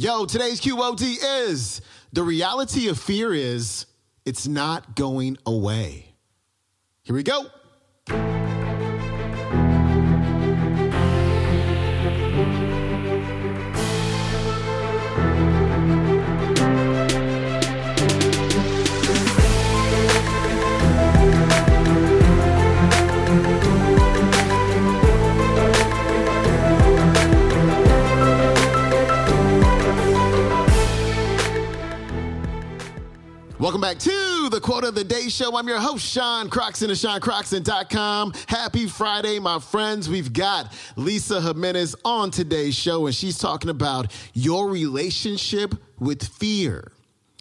Yo, today's QOD is the reality of fear is it's not going away. Here we go. Quote of the Day Show. I'm your host, Sean Croxton of SeanCroxton.com. Happy Friday, my friends. We've got Lisa Jimenez on today's show, and she's talking about your relationship with fear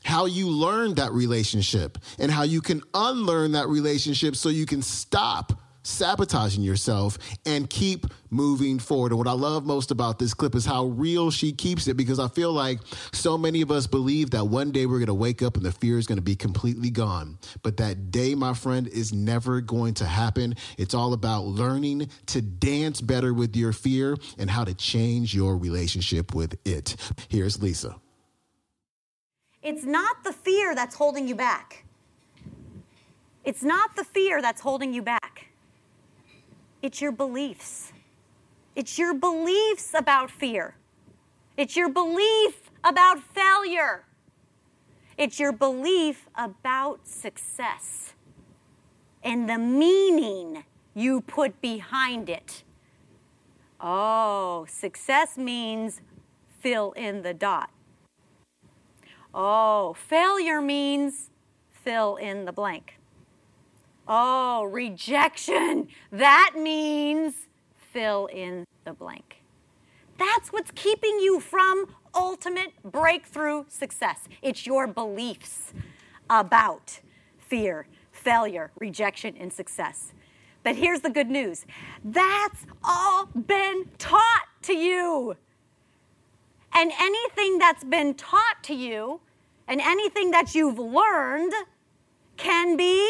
how you learned that relationship and how you can unlearn that relationship so you can stop sabotaging yourself and keep moving forward. And what I love most about this clip is how real she keeps it because I feel like so many of us believe that one day we're going to wake up and the fear is going to be completely gone. But that day, my friend, is never going to happen. It's all about learning to dance better with your fear and how to change your relationship with it. Here's Lisa. It's not the fear that's holding you back. It's not the fear that's holding you back. It's your beliefs. It's your beliefs about fear. It's your belief about failure. It's your belief about success and the meaning you put behind it. Oh, success means fill in the dot. Oh, failure means fill in the blank. Oh, rejection. That means fill in the blank. That's what's keeping you from ultimate breakthrough success. It's your beliefs about fear, failure, rejection, and success. But here's the good news that's all been taught to you. And anything that's been taught to you and anything that you've learned can be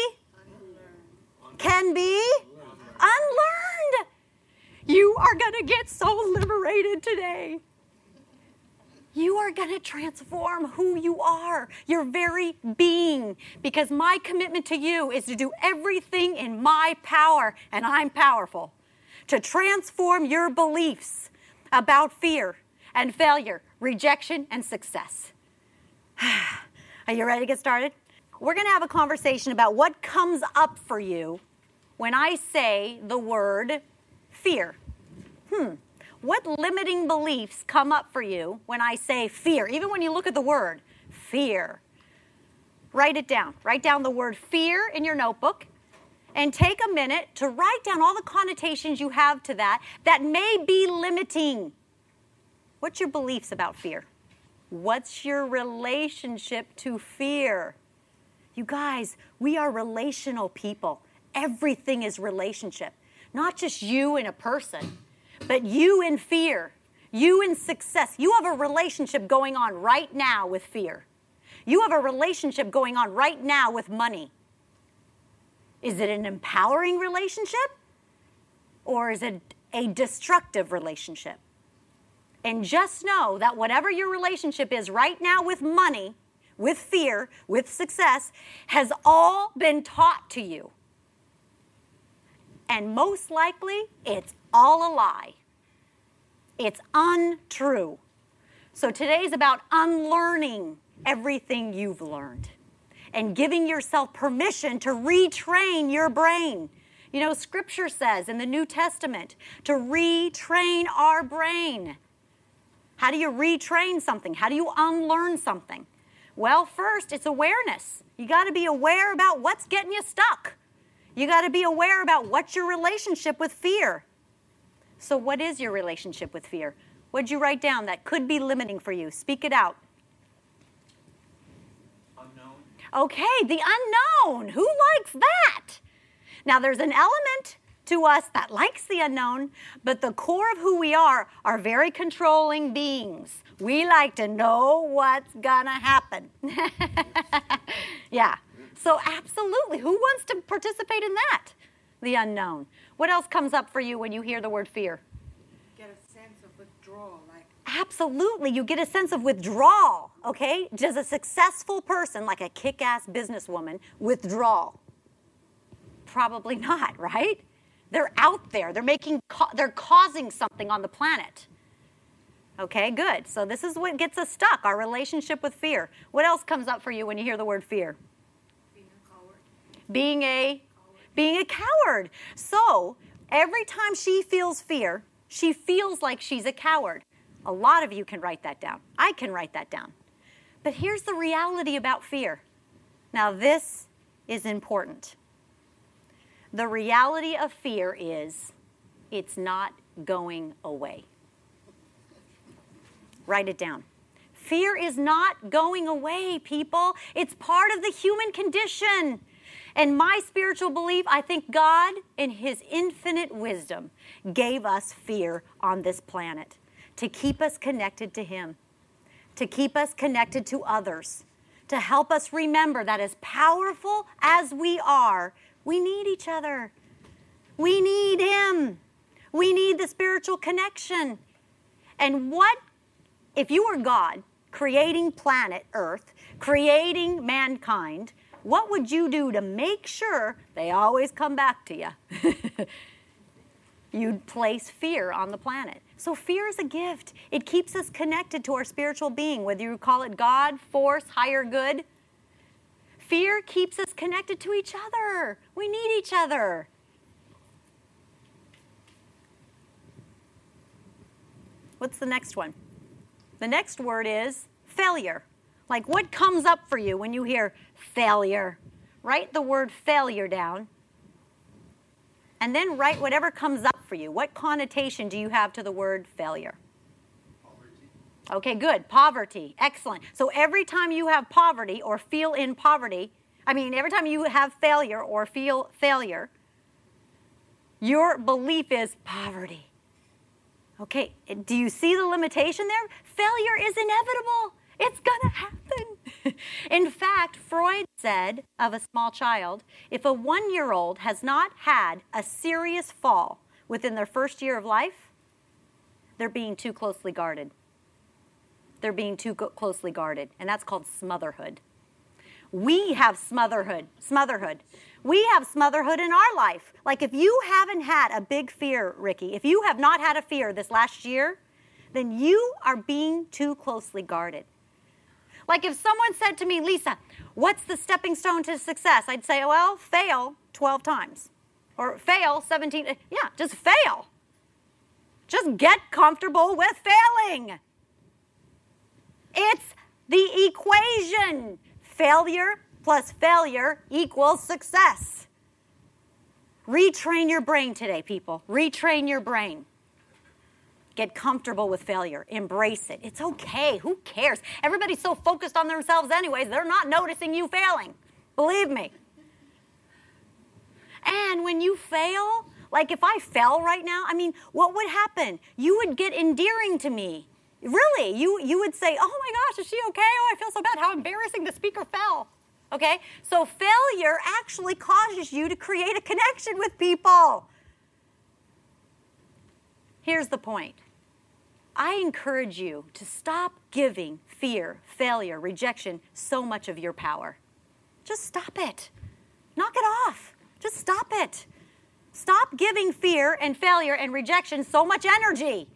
can be unlearned. You are going to get today. You are going to transform who you are, your very being, because my commitment to you is to do everything in my power, and I'm powerful, to transform your beliefs about fear and failure, rejection and success. Are you ready to get started? We're going to have a conversation about what comes up for you when I say the word fear. Hmm. What limiting beliefs come up for you when I say fear? Even when you look at the word fear. Write it down. Write down the word fear in your notebook and take a minute to write down all the connotations you have to that that may be limiting. What's your beliefs about fear? What's your relationship to fear? You guys, we are relational people. Everything is relationship, not just you and a person, but you in fear, you in success. You have a relationship going on right now with fear. You have a relationship going on right now with money. Is it an empowering relationship or is it a destructive relationship? And just know that whatever your relationship is right now with money, with fear, with success, has all been taught to you and most likely it's all a lie. It's untrue. So today's about unlearning everything you've learned and giving yourself permission to retrain your brain. You know, scripture says in the New Testament to retrain our brain. How do you retrain something? How do you unlearn something? Well, first, it's awareness. You got to be aware about what's getting you stuck. You got to be aware about what's your relationship with fear. So, what is your relationship with fear? What'd you write down that could be limiting for you? Speak it out. Unknown. Okay, the unknown. Who likes that? Now, there's an element to us that likes the unknown, but the core of who we are are very controlling beings. We like to know what's gonna happen. yeah, so, absolutely. Who wants to participate in that? The unknown. What else comes up for you when you hear the word fear? Get a sense of withdrawal, like Absolutely. You get a sense of withdrawal, okay? Does a successful person, like a kick ass businesswoman, withdraw? Probably not, right? They're out there. They're making, they're causing something on the planet. Okay, good. So this is what gets us stuck, our relationship with fear. What else comes up for you when you hear the word fear? Being a coward. Being a being a coward. So, every time she feels fear, she feels like she's a coward. A lot of you can write that down. I can write that down. But here's the reality about fear. Now, this is important. The reality of fear is it's not going away. Write it down. Fear is not going away, people. It's part of the human condition. And my spiritual belief, I think God, in His infinite wisdom, gave us fear on this planet to keep us connected to Him, to keep us connected to others, to help us remember that as powerful as we are, we need each other. We need Him. We need the spiritual connection. And what if you were God creating planet Earth, creating mankind, what would you do to make sure they always come back to you? You'd place fear on the planet. So, fear is a gift. It keeps us connected to our spiritual being, whether you call it God, force, higher good. Fear keeps us connected to each other. We need each other. What's the next one? The next word is failure. Like what comes up for you when you hear failure? Write the word failure down. And then write whatever comes up for you. What connotation do you have to the word failure? Poverty. Okay, good. Poverty. Excellent. So every time you have poverty or feel in poverty, I mean, every time you have failure or feel failure, your belief is poverty. Okay, do you see the limitation there? Failure is inevitable. It's going to happen. In fact, Freud said of a small child if a one year old has not had a serious fall within their first year of life, they're being too closely guarded. They're being too closely guarded, and that's called smotherhood. We have smotherhood, smotherhood. We have smotherhood in our life. Like if you haven't had a big fear, Ricky, if you have not had a fear this last year, then you are being too closely guarded. Like if someone said to me, Lisa, what's the stepping stone to success? I'd say, well, fail 12 times or fail 17. Yeah, just fail. Just get comfortable with failing. It's the equation. Failure plus failure equals success. Retrain your brain today, people. Retrain your brain. Get comfortable with failure. Embrace it. It's okay. Who cares? Everybody's so focused on themselves, anyways, they're not noticing you failing. Believe me. And when you fail, like if I fell right now, I mean, what would happen? You would get endearing to me. Really, you, you would say, Oh my gosh, is she okay? Oh, I feel so bad. How embarrassing the speaker fell. Okay? So failure actually causes you to create a connection with people. Here's the point I encourage you to stop giving fear, failure, rejection so much of your power. Just stop it. Knock it off. Just stop it. Stop giving fear and failure and rejection so much energy.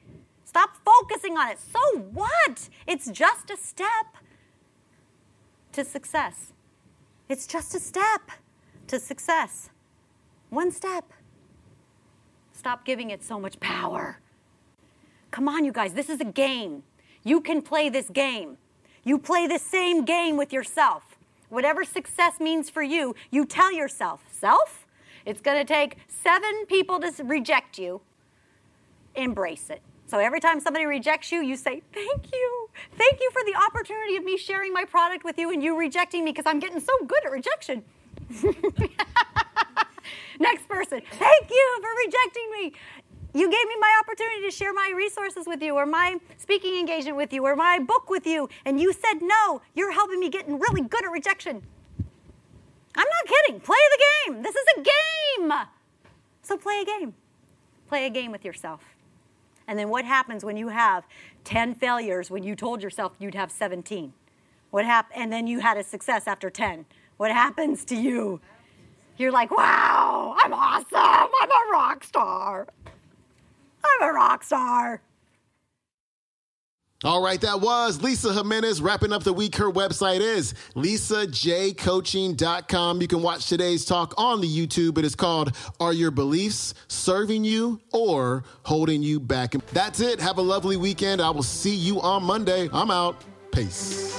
Stop focusing on it. So what? It's just a step to success. It's just a step to success. One step. Stop giving it so much power. Come on, you guys, this is a game. You can play this game. You play the same game with yourself. Whatever success means for you, you tell yourself, self, it's going to take seven people to reject you. Embrace it. So every time somebody rejects you, you say, Thank you. Thank you for the opportunity of me sharing my product with you and you rejecting me because I'm getting so good at rejection. Next person, thank you for rejecting me. You gave me my opportunity to share my resources with you, or my speaking engagement with you, or my book with you, and you said no. You're helping me getting really good at rejection. I'm not kidding. Play the game. This is a game. So play a game. Play a game with yourself. And then what happens when you have 10 failures when you told yourself you'd have 17? What hap- and then you had a success after 10. What happens to you? You're like, wow, I'm awesome. I'm a rock star. Star. All right, that was Lisa Jimenez wrapping up the week. Her website is lisajcoaching.com. You can watch today's talk on the YouTube. It is called Are Your Beliefs Serving You or Holding You Back? That's it. Have a lovely weekend. I will see you on Monday. I'm out. Peace.